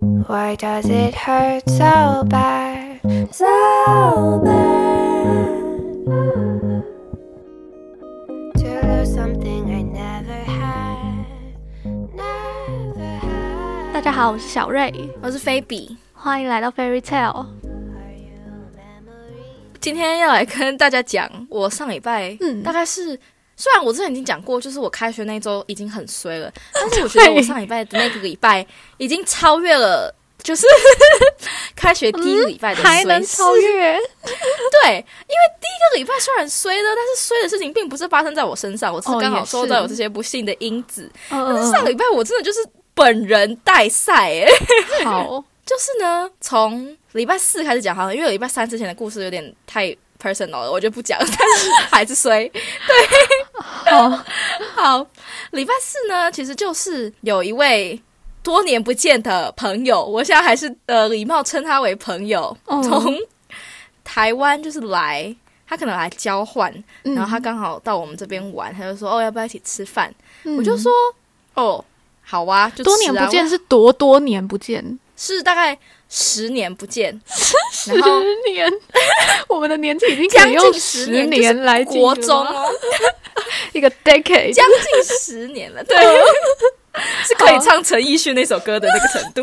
Why does it hurt so bad? So bad. To lose something I never had. Never had. 大家好，我是小瑞，我是菲比，欢迎来到 Fairy Tale。今天要来跟大家讲，我上礼拜，嗯嗯，大概是虽然我之前已经讲过，就是我开学那一周已经很衰了，但是我觉得我上礼拜的那个礼拜已经超越了，就是 开学第一个礼拜的衰还能超越？对，因为第一个礼拜虽然衰了，但是衰的事情并不是发生在我身上，我只是哦刚好也是收到有这些不幸的因子。嗯但是上个礼拜我真的就是本人带赛哎、嗯好，就是呢，从礼拜四开始讲好了，因为礼拜三之前的故事有点太 personal 了，我就不讲，但是还是衰。好，好，礼拜四呢，其实就是有一位多年不见的朋友，我现在还是呃礼貌称他为朋友，嗯从台湾就是来。他可能来交换，嗯然后他刚好到我们这边玩，他就说：“哦，要不要一起吃饭？”嗯我就说：“哦，好啊，就多年不见是多多年不见，是大概十年不见，十年，我们的年纪已经将近十十年年来国中 一个 decade，将近十年了，对，是可以唱陈奕迅那首歌的那个程度。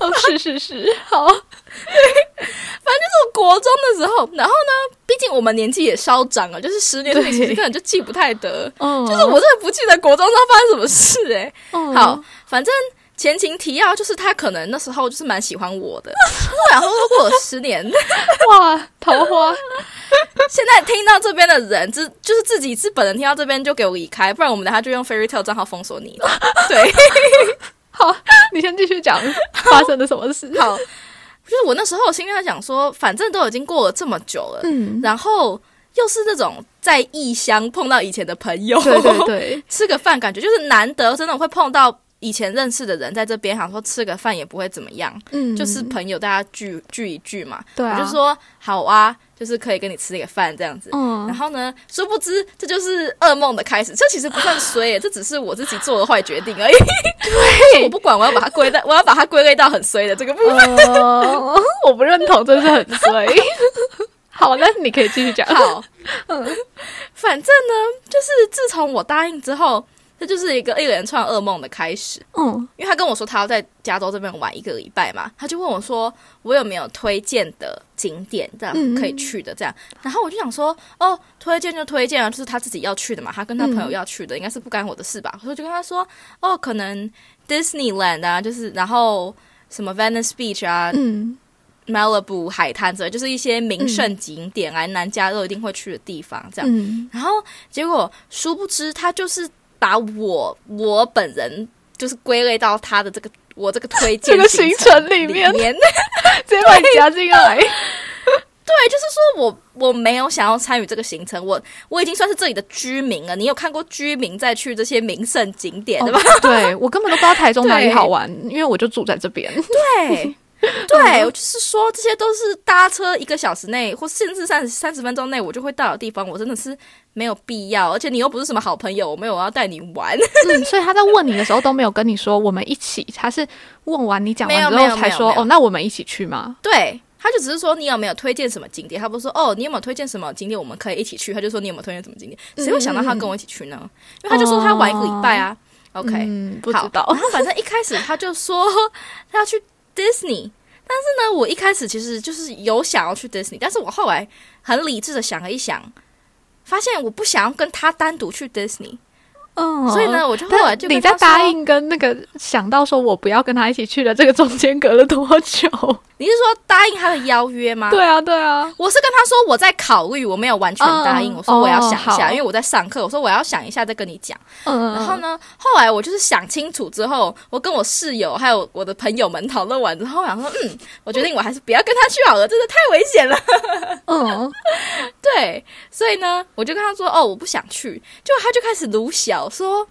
哦，是是是，好，反正就是我国中的时候，然后呢，毕竟我们年纪也稍长了，就是十年前其实对根本就记不太得，嗯，就是我真的不记得国中时候发生什么事哎、嗯好，，反正前情提要就是他可能那时候就是蛮喜欢我的，然后过了十年，哇，桃花，现在听到这边的人，自就是自己是本人听到这边就给我离开，不然我们等下就用 Fairy Tale 账号封锁你。了。对，好，你先继续讲发生了什么事，好，就是我那时候心里在想说，反正都已经过了这么久了，嗯，然后又是那种在异乡碰到以前的朋友，对对对，吃个饭，感觉就是难得真的会碰到以前认识的人在这边，想说吃个饭也不会怎么样，嗯，就是朋友大家聚聚一聚嘛。对啊，我就说好啊，就是可以跟你吃个饭这样子。嗯，然后呢，殊不知这就是噩梦的开始。这其实不算衰耶，这只是我自己做的坏决定而已。对，我不管，我要把它归在，我要把它归类到很衰的这个部分。呃，我不认同，这是很衰。好，那你可以继续讲。好，嗯反正呢，就是自从我答应之后，这就是一个一连串噩梦的开始。嗯。因为他跟我说他要在加州这边玩一个礼拜嘛，他就问我说我有没有推荐的景点这样嗯可以去的这样，然后我就想说哦，推荐就推荐啊，就是他自己要去的嘛，他跟他朋友要去的，应该是不干我的事吧，所以我就跟他说哦，可能 Disneyland 啊，就是然后什么 Venice Beach 啊、嗯。Malibu 海滩之类，就是一些名胜景点，来南加州一定会去的地方这样。嗯，然后结果殊不知，他就是把我我本人就是归类到他的这个我这个推荐这个行行程里面面 直接把你加进来。对，就是说我我没有想要参与这个行程，我我已经算是这里的居民了。你有看过居民再去这些名胜景点对吧？哦对我根本都不知道台中哪里好玩，因为我就住在这边。对。对，我就是说，这些都是搭车一个小时内，或甚至三十三十分钟内我就会到的地方，我真的是没有必要。而且你又不是什么好朋友，我没有要带你玩。嗯，所以他在问你的时候都没有跟你说我们一起，他是问完你讲完之后才说哦，那我们一起去吗？对，他就只是说你有没有推荐什么景点，他不是说哦，你有没有推荐什么景点我们可以一起去，他就说你有没有推荐什么景点，谁会想到他跟我一起去呢？因为他就说他玩一个礼拜啊。OK，、嗯，不知道然。后反正一开始他就说 他要去 Disney，但是呢，我一开始其实就是有想要去 Disney，但是我后来很理智的想了一想，发现我不想要跟他单独去 Disney，、嗯，所以呢，我就后来就你在答，应跟那个想到说我不要跟他一起去的这个中间隔了多久？你是说答应他的邀约吗？对啊，对啊，我是跟他说我在考虑，我没有完全答应。嗯我说我要想一哦下，好因为我在上课。我说我要想一下再跟你讲。嗯，然后呢，后来我就是想清楚之后，我跟我室友还有我的朋友们讨论完之后，我想说，嗯，我决定我还是不要跟他去好了，真的太危险了。嗯，对，所以呢，我就跟他说，哦，我不想去。就他就开始鲁小说。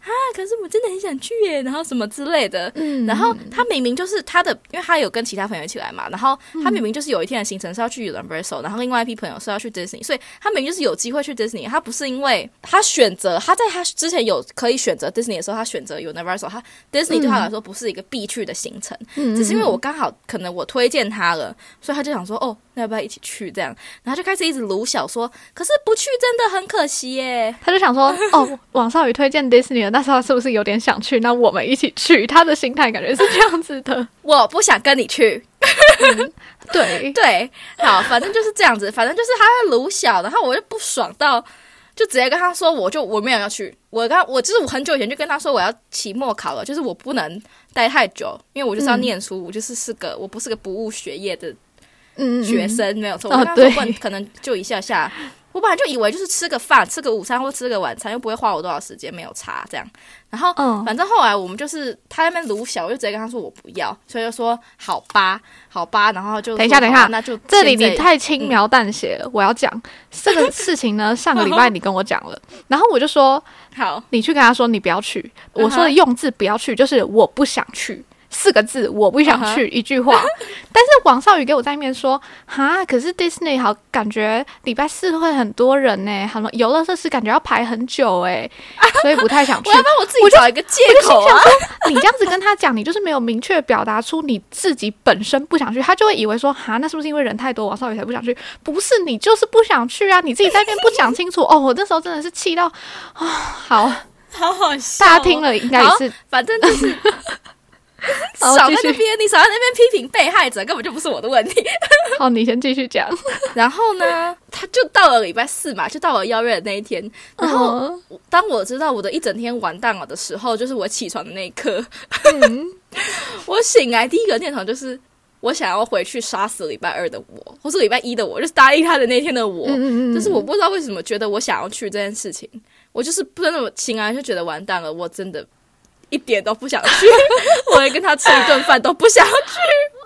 啊，啊，可是我真的很想去耶，然后什么之类的。嗯然后他明明就是他的，因为他有跟其他朋友一起来嘛，然后他明明就是有一天的行程是要去 Universal，然后另外一批朋友是要去 Disney，所以他明明就是有机会去 Disney，他不是因为他选择他在他之前有可以选择 Disney 的时候，他选择 Universal，他 Disney 对他来说不是一个必去的行程，嗯只是因为我刚好可能我推荐他了，所以他就想说哦，那要不要一起去这样，然后就开始一直鲁小说，可是不去真的很可惜耶。他就想说，哦，王少宇推荐 Disney 了，那时候他是不是有点想去？那我们一起去。他的心态感觉是这样子的，我不想跟你去，对，对，好，反正就是这样子，反正就是他会鲁小，然后我就不爽到，就直接跟他说，我就我没有要去，我刚我就是我很久以前就跟他说我要期末考了，就是我不能待太久，因为我就是要嗯念书，我就是是个我不是个不务学业的学，生，没有错。哦我跟他说问可能就一下下，我本来就以为就是吃个饭、吃个午餐或吃个晚餐，又不会花我多少时间，没有差这样。然后嗯反正后来我们就是他那边卢小，我就直接跟他说我不要，所以就说好吧，好吧，然后就等一下等一下那就这里你太轻描淡写了。我要讲 这个事情呢，上个礼拜你跟我讲了，然后我就说好，你去跟他说你不要去。我说的用字不要去，就是我不想去。四个字，我不想嗯去一句话。但是王少宇给我在面说，哈，可是 Disney 好，感觉礼拜四会很多人呢，很多游乐设施感觉要排很久哎，所以不太想 去我。要帮我自己找一个借口啊。你这样子跟他讲，你就是没有明确表达出你自己本身不想去，他就会以为说，哈，那是不是因为人太多，王少宇才不想去？不是，你就是不想去啊！你自己在那边不讲清楚哦。我那时候真的是气到，啊、好，好好笑、大家听，了应该也是，反正就是 少在那边，你少在那边批评被害者，根本就不是我的问题。好，你先继续讲。然后呢，他就到了礼拜四嘛，就到了邀约的那一天。然后嗯当我知道我的一整天完蛋了的时候，就是我起床的那一刻，嗯我醒来第一个念头就是。我想要回去杀死礼拜二的我，或是礼拜一的我，就是答应他的那天的我。嗯嗯就是我不知道为什么觉得我想要去这件事情，我就是不真的醒来就觉得完蛋了，我真的一点都不想去，我连跟他吃一顿饭都不想去。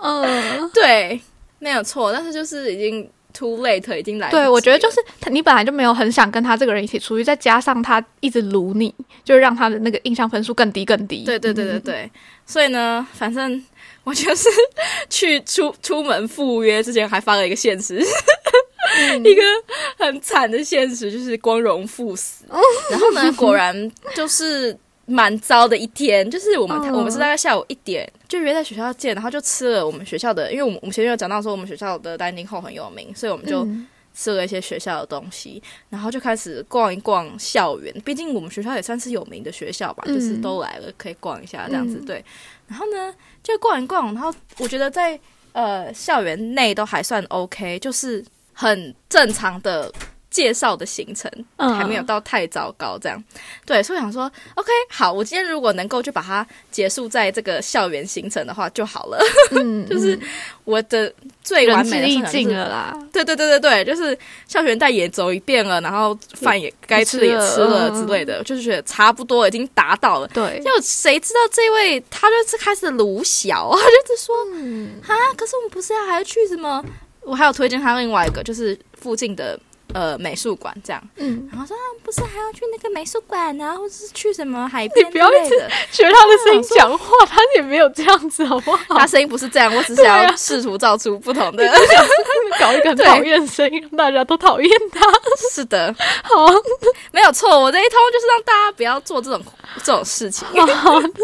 嗯，对，没有错，但是就是已经 too late，已经来。对，我觉得就是他，你本来就没有很想跟他这个人一起出去，再加上他一直撸你，就让他的那个印象分数更低更低。对对对对对，所以呢，反正我就是 去出出门赴约之前还发了一个现实，一个很惨的现实，就是光荣赴死。然后呢，果然就是。蛮糟的一天，就是我们、嗯我们是大概下午一点就约在学校见，然后就吃了我们学校的，因为我们我们前面有讲到说我们学校的 dining hall 很有名，所以我们就嗯吃了一些学校的东西，然后就开始逛一逛校园。毕竟我们学校也算是有名的学校吧，嗯就是都来了可以逛一下这样子。嗯对，然后呢就逛一逛，然后我觉得在呃校园内都还算 OK，就是很正常的。介绍的行程嗯还没有到太糟糕，这样对，所以想说，OK，好，我今天如果能够就把它结束在这个校园行程的话就好了。嗯，就是我的最完美的至意境行程就是了啦。对对对对对，就是校园带也走一遍了，然后饭也该吃的也吃了之类的，就是觉得差不多已经达到了。对，就谁知道这位他就是开始鲁小，他就是说嗯啊，可是我们不是要还要去什么？我还有推荐他另外一个，就是附近的呃美术馆这样，嗯，然后说啊，不是还要去那个美术馆啊，或者是去什么海边之不要一直。学他的声音讲话，他也没有这样子，好不好？他声音不是这样，我只是要试图造出不同的。搞一个很讨厌的声音，让大家都讨厌他。是的，好，没有错，我这一通就是让大家不要做这种这种事情。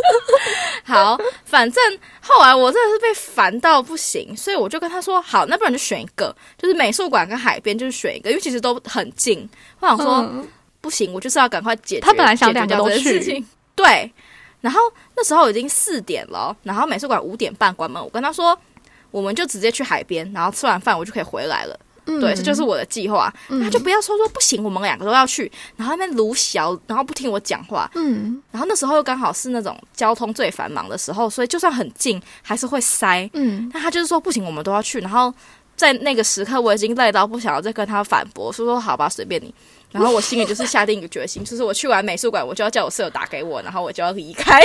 好，反正后来我真的是被烦到不行，所以我就跟他说：“好，那不然就选一个，就是美术馆跟海边，就是选一个，因为其实都很近。”我想说、嗯不行，我就是要赶快解决。他本来想两个都去对。然后那时候已经四点了，然后美术馆五点半关门，我跟他说。我们就直接去海边，然后吃完饭我就可以回来了。嗯对，这就是我的计划。嗯他就不要说说不行，我们两个都要去，然后那边卢小，然后不听我讲话，嗯然后那时候又刚好是那种交通最繁忙的时候，所以就算很近还是会塞。嗯但他就是说不行，我们都要去。然后在那个时刻，我已经累到不想要再跟他反驳，说说好吧，随便你。然后我心里就是下定一个决心，就是我去完美术馆，我就要叫我舍友打给我，然后我就要离开。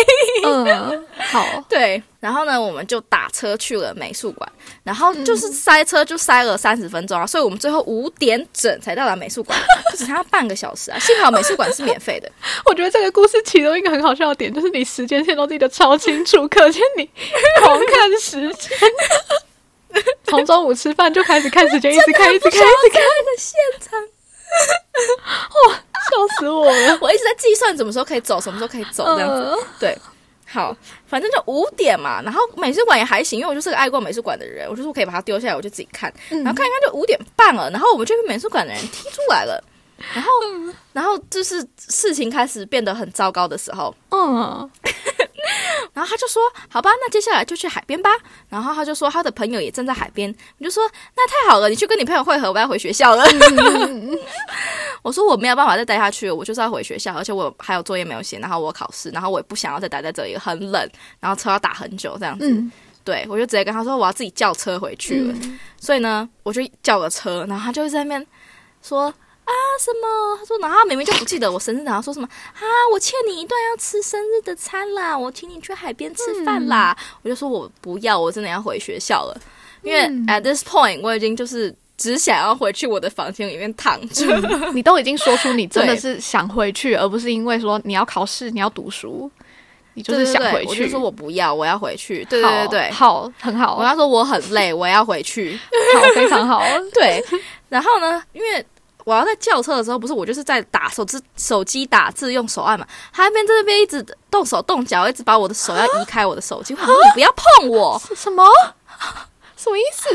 嗯，好，对，然后呢，我们就打车去了美术馆，然后就是塞车，就塞了三十分钟啊，所以我们最后五点整才到达美术馆，就只剩下半个小时啊。幸好美术馆是免费的，我觉得这个故事其中一个很好笑的点，就是你时间线都记得超清楚，可见你狂看时间，从中午吃饭就开始看时间，一直看，一直看，一直看，的现场，笑死我了。我一直在计算什么时候可以走，什么时候可以走这样子。嗯。对，好，反正就五点嘛，然后美术馆也还行，因为我就是个爱逛美术馆的人，我就是可以把它丢下来，我就自己看，然后看一看就五点半了，然后我们就被美术馆的人踢出来了，然后，然后就是事情开始变得很糟糕的时候，嗯，然后他就说：“好吧，那接下来就去海边吧。”然后他就说他的朋友也正在海边，我就说：“那太好了，你去跟你朋友会合，我要回学校了。我说：“我没有办法再待下去了，我就是要回学校，而且我还有作业没有写，然后我考试，然后我也不想要再待在这里，很冷，然后车要打很久这样子。嗯对我就直接跟他说我要自己叫车回去了。所以呢，我就叫了车，然后他就在那边说。啊什么？他说，然后他明明就不记得我生日，然后说什么啊？我欠你一顿要吃生日的餐啦，我请你去海边吃饭啦。我就说我不要，我真的要回学校了，因为 at this point 我已经就是只想要回去我的房间里面躺着。你都已经说出你真的 是想回去，而不是因为说你要考试，你要读书，你就是想回去。我就说我不要，我要回去。对对对对，好，好很好，我跟他说我很累，我要回去。好，非常好。对，然后呢，因为我要在叫车的时候，不是我就是在打手机手机打字用手按嘛，他那边在那边一直动手动脚，一直把我的手要移开我的手机，我说你不要碰我，什么？什么意思？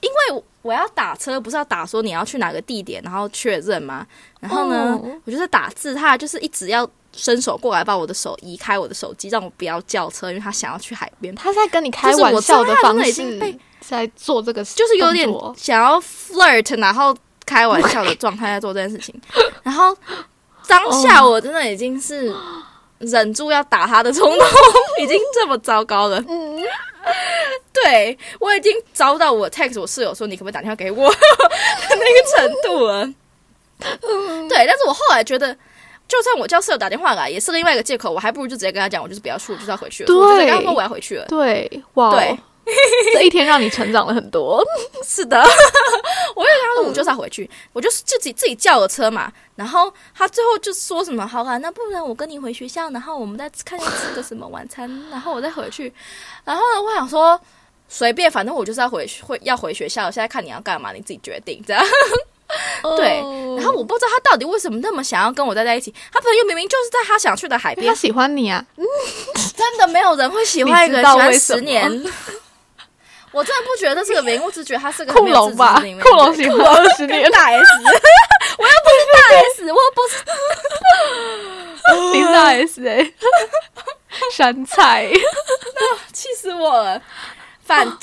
因为我要打车，不是要打说你要去哪个地点，然后确认吗？然后呢，哦我就是打字，他就是一直要伸手过来把我的手移开我的手机，让我不要叫车，因为他想要去海边。他在跟你开玩笑的已方式经被，在做这个，就是有点想要 flirt，然后开玩笑的状态在做这件事情。然后当下我真的已经是忍住要打他的冲动，已经这么糟糕了。嗯，对我已经遭到我 text 我室友说你可不可以打电话给我的 那个程度了。对，但是我后来觉得。就算我叫室友打电话来，也是另外一个借口，我还不如就直接跟他讲，我就是不要去，我就是要回去了。对我就跟他说我要回去了。对，哇，对，这一天让你成长了很多。是的，我就跟他说我就是要回去，我就就自己自己叫了车嘛。然后他最后就说什么好啦，那不然我跟你回学校，然后我们再看下吃个什么晚餐，然后我再回去。然后呢，我想说随便，反正我就是要回会要回学校，现在看你要干嘛，你自己决定这样。对哦然后我不知道他到底为什么那么想要跟我待在一起，他朋友明明就是在他想去的海边他，喜欢你啊，真的没有人会喜欢一个人十年。我真的不觉得这是个原因，我只觉得他是个库很没有自龙吧，知之明的。人库龙喜欢 二十年，大 S，我又不是大 S，我又不是，你是大 S 哎，山菜，气死我了。反正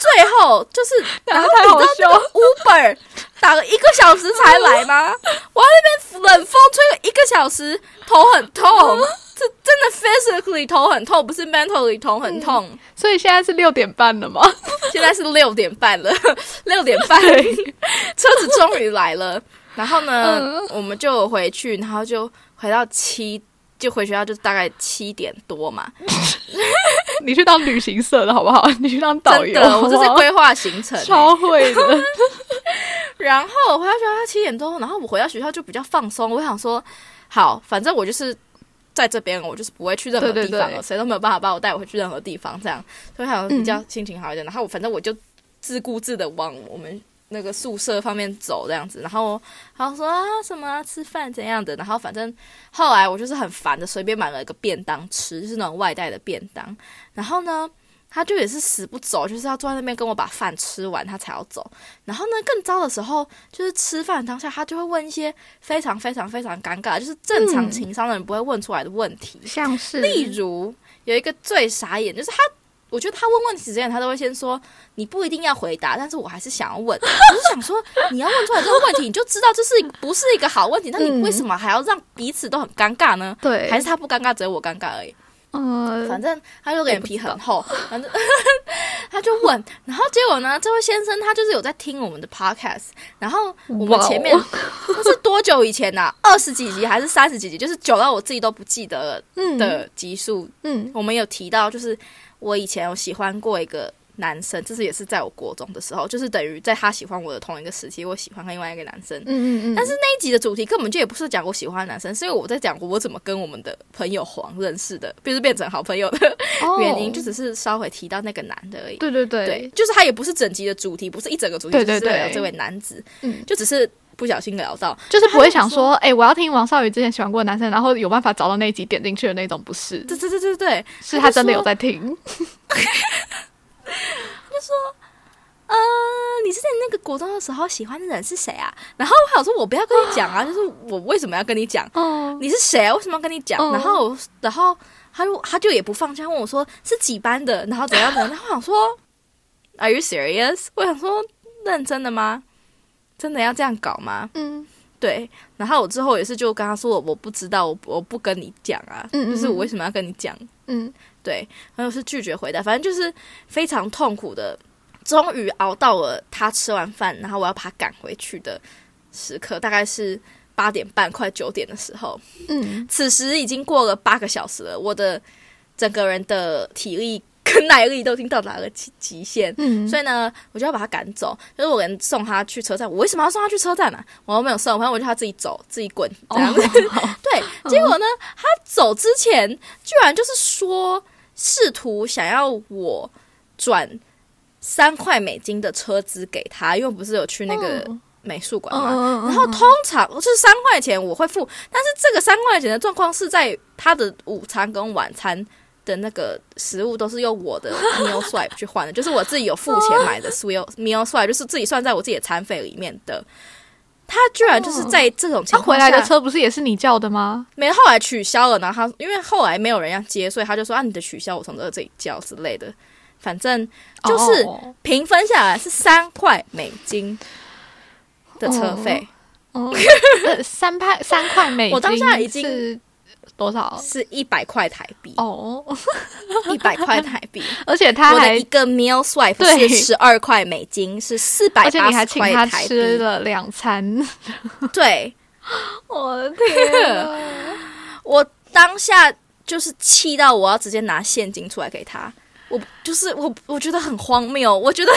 最后就是，然后你知道那个 Uber 打了一个小时才来吗？我在那边冷风吹了一个小时，头很痛，这真的 physically 头很痛，不是 mentally 头很痛。所以现在是六点半了吗？现在是六点半了，六点半，车子终于来了。然后呢，嗯我们就回去，然后就回到七，就回学校，就大概七点多嘛。你去当旅行社的好不好？你去当导游，真的，我这是规划行程欸、超会的。然后我回到学校七点多，然后我回到学校就比较放松。我想说，好，反正我就是在这边，我就是不会去任何地方了，谁都没有办法把我带回去任何地方，这样，所以想比较心情好一点。然后我反正我就自顾自的往我们那个宿舍方面走，这样子。然后然后说啊什么啊吃饭怎样的，然后反正后来我就是很烦的，随便买了一个便当吃，就是那种外带的便当。然后呢，他就也是死不走，就是要坐在那边跟我把饭吃完，他才要走。然后呢，更糟的时候就是吃饭当下，他就会问一些非常非常非常尴尬，就是正常嗯情商的人不会问出来的问题。像是例如有一个最傻眼，就是他，我觉得他问问题之前，他都会先说你不一定要回答，但是我还是想要问。我就想说，你要问出来这个问题，你就知道这是不是一个好问题，那你嗯为什么还要让彼此都很尴尬呢？对，还是他不尴尬，只有我尴尬而已。呃，反正他就脸皮很厚，反正 他就问，然后结果呢，这位先生他就是有在听我们的 podcast，然后我们前面是多久以前呐、二十几集还是三十几集？就是久到我自己都不记得了的集数。嗯。我们有提到，就是我以前有喜欢过一个男生，这是也是在我国中的时候，就是等于在他喜欢我的同一个时期，我喜欢另外一个男生。嗯嗯嗯，但是那一集的主题根本就也不是讲我喜欢的男生，是因为我在讲我怎么跟我们的朋友黄认识的，就是变成好朋友的哦 原因，就只是稍微提到那个男的而已。对对对对，就是他也不是整集的主题，不是一整个主题，对对对就是这位男子，嗯就只是不小心聊到。就是不会想说，哎、我要听王少宇之前喜欢过的男生，然后有办法找到那一集点进去的那种，不是，对对对对对，是他真的有在听。呃，你是在那个国中的时候喜欢的人是谁啊？然后我想说，我不要跟你讲啊，就是我为什么要跟你讲？哦，你是谁啊？为什么要跟你讲？嗯然后，然后他就他就也不放下，问我说是几班的，然后怎样怎样。然后我想说，Are you serious？我想说，认真的吗？真的要这样搞吗？嗯对。然后我之后也是就跟他说，我我不知道，我我不跟你讲啊，嗯嗯就是我为什么要跟你讲？嗯对，然后是拒绝回答，反正就是非常痛苦的。终于熬到了他吃完饭，然后我要把他赶回去的时刻，大概是八点半快九点的时候。嗯，此时已经过了八个小时了，我的整个人的体力跟耐力都已经到达了极极限。嗯，所以呢，我就要把他赶走。就是我人送他去车站，我为什么要送他去车站呢、我又没有送，反正我就他自己走，自己滚这样子。哦 对，结果呢，他走之前居然就是说，试图想要我转三块美金的车资给他，因为我不是有去那个嗯美术馆嘛。然后通常就是三块钱我会付，但是这个三块钱的状况是在他的午餐跟晚餐的那个食物都是用我的 meal swipe 去换的，就是我自己有付钱买的 meal meal swipe，就是自己算在我自己的餐费里面的。他居然就是在这种情他况下，回来的车不是也是你叫的吗？没后来取消了，然后他因为后来没有人要接，所以他就说啊你的取消我从这这里叫之类的，反正就是哦平分下来是三块美金的车费。三块 三块美金，我当下已经是多少？是一百块台币，哦，一百块台币。而且他还我的一，个 meal swipe 是十二块美金，是四百而且你还八十请他块台币。吃了两餐，对我的天啊！我当下就是气到我要直接拿现金出来给他。我就是我，我觉得很荒谬，我觉得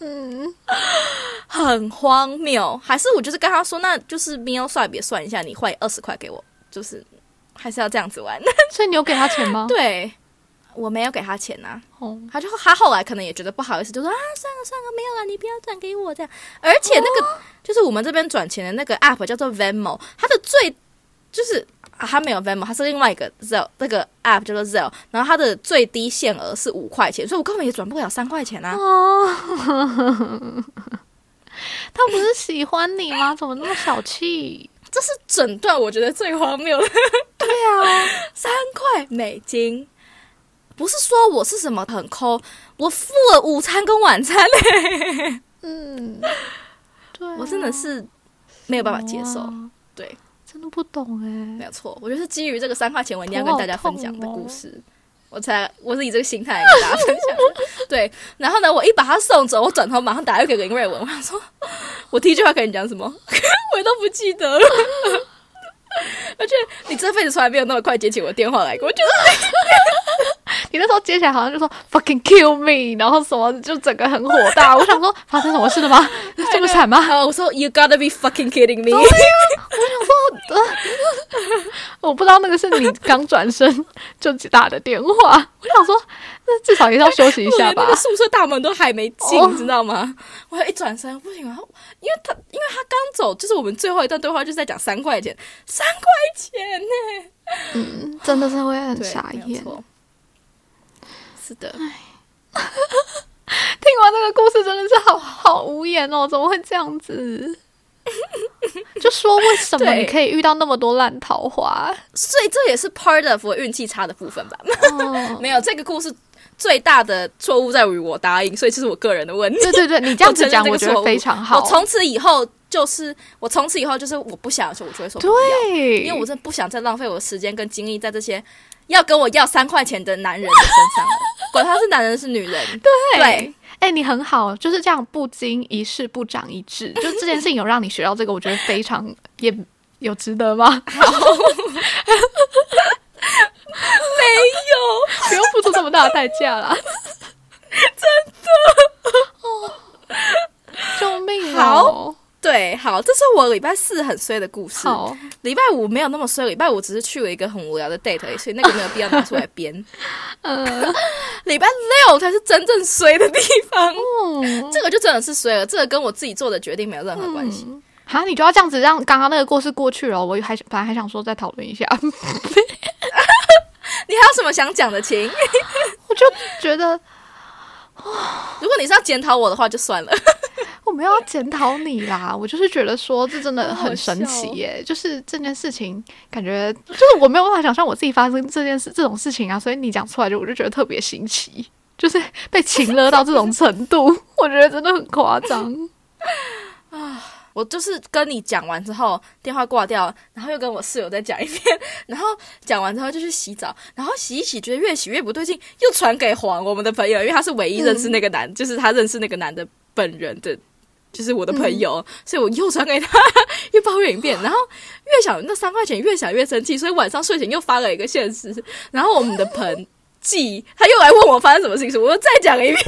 嗯，很荒谬。还是我就是跟他说，那就是 meal swipe 也算一下，你换二十块给我，就是还是要这样子玩。所以你有给他钱吗？对，我没有给他钱呐、哦，他就他后来可能也觉得不好意思，就说啊，算了算了，没有了，你不要转给我这样。而且那个、就是我们这边转钱的那个 app 叫做 Venmo，它的最就是啊，它没有 Venmo，它是另外一个 Zelle，那个 app 叫做 Zelle，然后它的最低限额是五块钱，所以我根本也转不了三块钱啊。哦，他不是喜欢你吗？怎么那么小气？这是整段我觉得最荒谬的，对啊，三块美金。不是说我是什么很抠，我付了午餐跟晚餐嘞、嗯，对啊、我真的是没有办法接受。哇对，真的不懂哎。没有错，我就是基于这个三块钱我一定要跟大家分享的故事，我才我是以这个心态来跟大家分享的。对，然后呢，我一把他送走，我转头马上打又给林瑞文，我想说，我第一句话跟你讲什么，我都不记得了。而且你这辈子从来没有那么快接起我电话来过，我觉得你那时候接起来好像就说 fucking kill me，然后什么就整个很火大。我想说发生什么事了吗？这么惨吗？我说 You gotta be fucking kidding me！我想说，我不知道那个是你刚转身就打的电话。我想说，那至少也是要休息一下吧那个。宿舍大门都还没进，哦你知道吗？我一转身不行，然后因为他因为他刚走，就是我们最后一段对话就是在讲三块钱，三块钱呢、嗯，真的是会很，傻眼。是的，听完这个故事真的是好好无言哦，怎么会这样子？就说为什么你可以遇到那么多烂桃花？所以这也是 part of 我运气差的部分吧。哦，没有这个故事最大的错误在于我答应，所以这是我个人的问题。对对对，你这样子讲，我觉得非常好。我从此以后就是我从此以后就是我不想的时候，我就会说不要，对，因为我真的不想再浪费我的时间跟精力在这些要跟我要三块钱的男人的身上了，管他是男人是女人。对，哎、你很好，就是这样不经一事不长一智，就这件事情有让你学到这个，我觉得非常也 有值得吗？没有，不用付出这么大的代价啦，真的。哦，救命哦！对，好，这是我礼拜四很衰的故事。好，礼拜五没有那么衰，礼拜五只是去了一个很无聊的 date，所以那个没有必要拿出来编。呃，礼拜六才是真正衰的地方，嗯，这个就真的是衰了，这个跟我自己做的决定没有任何关系。好，你就要这样子让刚刚那个故事过去了。我还本来还想说再讨论一下，你还有什么想讲的，情？我就觉得如果你是要检讨我的话，就算了。我没有要检讨你啦，我就是觉得说这真的很神奇耶，就是这件事情感觉就是我没有办法想象我自己发生这件事这种事情啊，所以你讲出来就我就觉得特别新奇，就是被情勒到这种程度，我觉得真的很夸张啊。我就是跟你讲完之后，电话挂掉，然后又跟我室友再讲一遍，然后讲完之后就去洗澡，然后洗一洗，觉得越洗越不对劲，又传给黄我们的朋友，因为他是唯一认识那个男，就是他认识那个男的本人的，就是我的朋友，所以我又传给他，又抱怨一遍，然后越想那三块钱越想越生气，所以晚上睡前又发了一个现实，然后我们的朋记他又来问我发生什么事情，我又再讲一遍。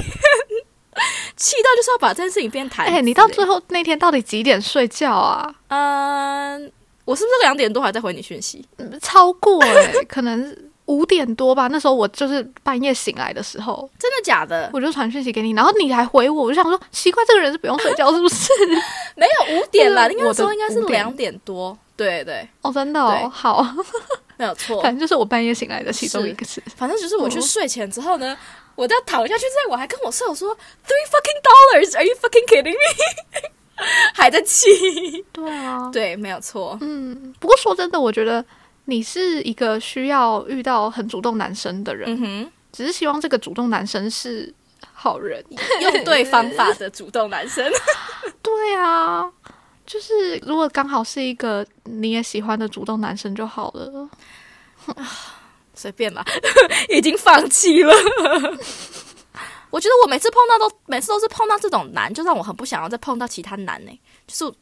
气到就是要把这件事情变谈。哎、你到最后那天到底几点睡觉啊？嗯，我是不是两点多还在回你讯息？超过哎、可能五点多吧。那时候我就是半夜醒来的时候，真的假的？我就传讯息给你，然后你还回我，我就想说奇怪，这个人是不用睡觉是不是？没有五点啦，就是我的应该说应该是两点多。对对，哦，真的哦，好，没有错。反正就是我半夜醒来的其中一个事。反正就是我嗯去睡前之后呢，我要躺下去之后，我还跟我舍友说 three fucking dollars，are you fucking kidding me？还在气。对啊，对，没有错。嗯，不过说真的，我觉得你是一个需要遇到很主动男生的人，只是希望这个主动男生是好人。用对方法的主动男生。对啊，就是如果刚好是一个你也喜欢的主动男生就好了。随便吧，已经放弃了。我觉得我每次碰到都每次都是碰到这种男，就让我很不想要再碰到其他男呢、就是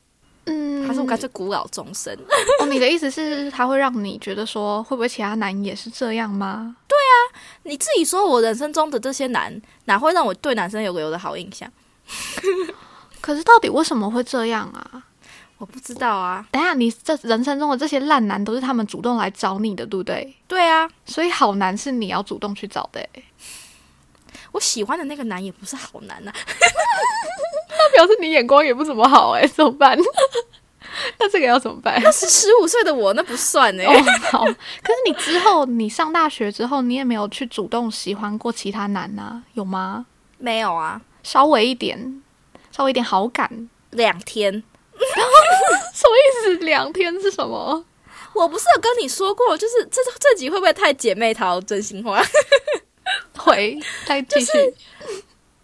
嗯，还是我干脆孤老终生。哦，你的意思是他会让你觉得说，会不会其他男也是这样吗？对啊你自己说，我人生中的这些男，哪会让我对男生有个有的好印象？可是到底为什么会这样啊？我不知道啊。等一下，你这人生中的这些烂男都是他们主动来找你的，对不对？对啊，所以好男是你要主动去找的、欸，我喜欢的那个男也不是好男啊。那表示你眼光也不怎么好哎、怎么办？那这个要怎么办？那是十五岁的我，那不算呢、哦，好。可是你之后，你上大学之后，你也没有去主动喜欢过其他男啊？有吗？没有啊，稍微一点，稍微一点好感。两天。什么意思？两天是什么？我不是有跟你说过，就是这这集会不会太姐妹淘真心话？回再继续。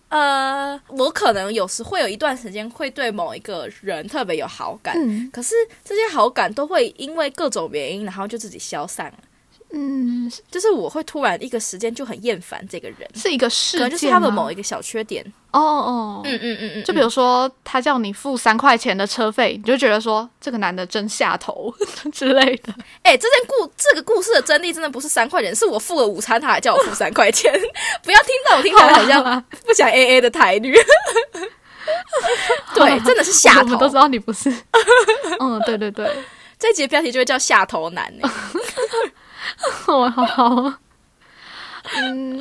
呃，我可能有时会有一段时间会对某一个人特别有好感，嗯可是这些好感都会因为各种原因，然后就自己消散了。嗯，就是我会突然一个时间就很厌烦这个人，是一个事件吗，可能就是他的某一个小缺点。哦哦，嗯嗯嗯嗯，就比如说他叫你付三块钱的车费，你就觉得说这个男的真下头 之类的。哎、这件故这个故事的真谛真的不是三块钱，是我付了午餐，他还叫我付三块钱。不要听到我听起来好像像不想 A A 的台女。对，真的是下头我们都知。道你不是。嗯，对对对，这一集的标题就会叫下头男、欸。哦，好好。嗯，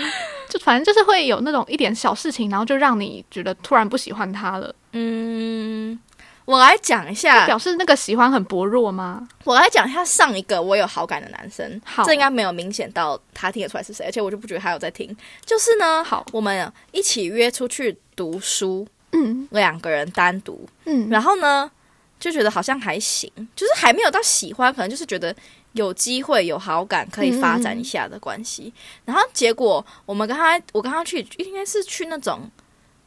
就反正就是会有那种一点小事情，然后就让你觉得突然不喜欢他了，嗯，我来讲一下，表示那个喜欢很薄弱吗？我来讲一下上一个我有好感的男生。好这应该没有明显到他听得出来是谁，而且我就不觉得他有在听。就是呢，好我们一起约出去读书，嗯两个人单独，嗯，然后呢，就觉得好像还行，就是还没有到喜欢，可能就是觉得有机会、有好感，可以发展一下的关系。然后结果我们跟他，我跟他去，应该是去那种，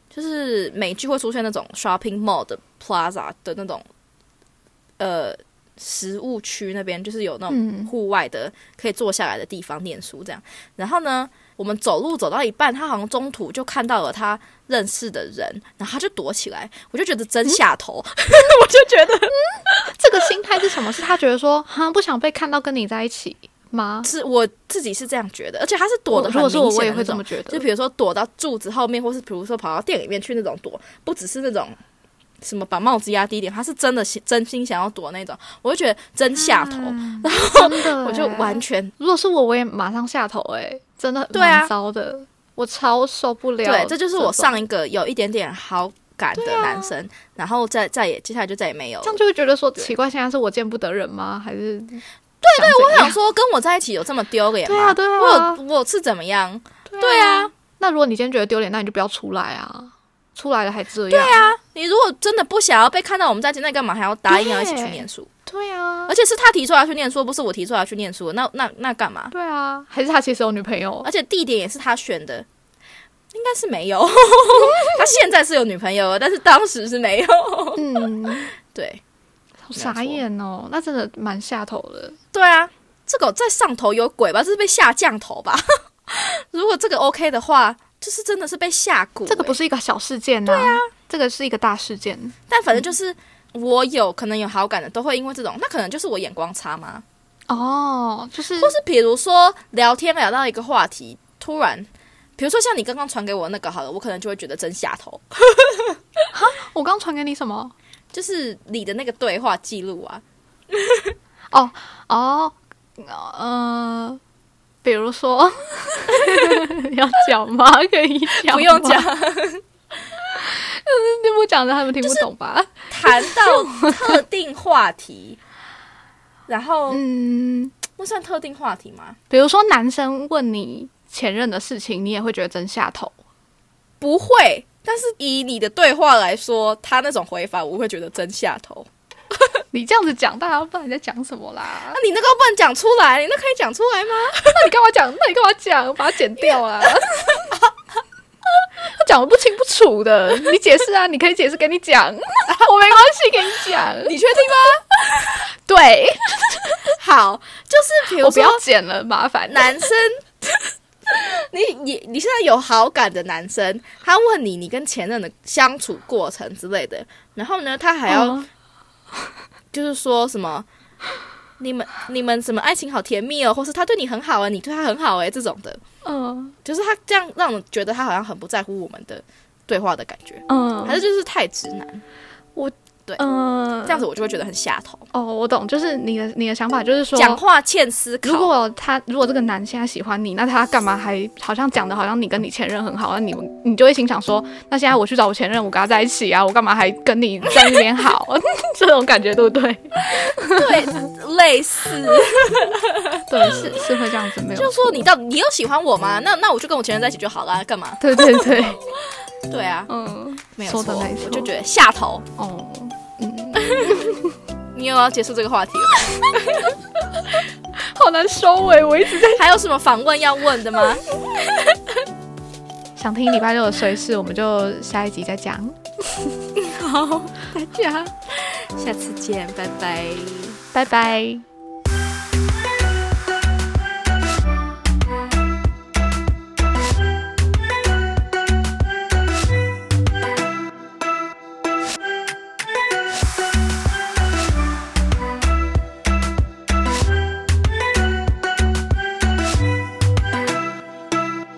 就是美剧会出现那种 shopping mall 的 plaza 的那种，呃。食物区那边，就是有那种嗯户外的可以坐下来的地方念书这样。然后呢，我们走路走到一半，他好像中途就看到了他认识的人，然后他就躲起来，我就觉得真下头，我就觉得 这个心态是什么？是他觉得说，哈，不想被看到跟你在一起吗？是我自己是这样觉得，而且他是躲的如果是我，我也很明显的那种会这么觉得。就比如说躲到柱子后面，或是比如说跑到店里面去那种躲，不只是那种什么把帽子压低一点，他是真的心真心想要躲那种，我就觉得真下头，嗯真的欸，我就完全如果是我，我也马上下头、哎，真的对啊。糟的，我超受不了。对，这就是我上一个有一点点好感的男生，然后再再也接下来就再也没有这样就会觉得说，奇怪，现在是我见不得人吗？还是对对，我想说跟我在一起有这么丢脸吗？对啊对啊。我有我是怎么样？对啊，那如果你今天觉得丢脸，那你就不要出来啊！出来了还这样，对啊，你如果真的不想要被看到我们在一起，那你干嘛还要答应要一起去念书？对啊而，且是他提出来要去念书，不是我提出来要去念书，那那那干嘛？对啊，还是他其实有女朋友而且地点也是他选的，应该是没有。他现在是有女朋友了，但是当时是没有。嗯，对好傻眼哦，那真的蛮下头的。对啊，这个在上头有鬼吧？这是被下降头吧？如果这个 OK 的话，就是真的是被下蛊、这个不是，是一个小事件呐、对啊，这个是一个大事件。但反正就是我有可能有好感的，都会因为这种，那可能就是我眼光差吗？哦，就是或是比如说聊天聊到一个话题，突然。比如说像你刚刚传给我那个好了，我可能就会觉得真下头，哈我刚传给你什么？就是你的那个对话记录啊，哦，呃，比如说 要讲吗？可以讲，不用讲，，你不讲的他们听不懂吧？谈到特定话题，然后嗯，那算特定话题吗？比如说男生问你前任的事情，你也会觉得真下头。不会，但是以你的对话来说，他那种回法，我会觉得真下头。你这样子讲，大家不知道你在讲什么啦那、。你那个不能讲出来，你那可以讲出来吗？那你干嘛讲？那你干嘛讲？把它剪掉啊！他讲的不清不楚的，你解释啊，你可以解释给你讲，我没关系，给你讲。你确定吗？对，好，就是比如我不说要剪了，麻烦。男生，你你你现在有好感的男生，他问你你跟前任的相处过程之类的，然后呢，他还要嗯就是说什么。你们你们什么爱情好甜蜜哦，或是他对你很好啊，你对他很好哎，这种的，嗯。就是他这样让我觉得他好像很不在乎我们的对话的感觉，嗯，还是就是太直男，嗯这样子我就会觉得很下头。哦，我懂，就是你的你的想法就是说，讲话欠思考，如果他如果这个男现在喜欢你，那他干嘛还好像讲的好像你跟你前任很好，那你们你就会心想说，那现在我去找我前任，我跟他在一起啊，我干嘛还跟你在那边好？这种感觉对不对？对类似，对，是是会这样子，没有就是说你到底你有喜欢我吗？那那我就跟我前任在一起就好了，干嘛？对对对，对啊，嗯，没有错我就觉得下头。哦，你有要结束这个话题了吗？好难收尾，我一直在 还有什么访问要问的吗？想听礼拜六的随事，我们就下一集再讲。好，大家下次见，拜拜。拜拜。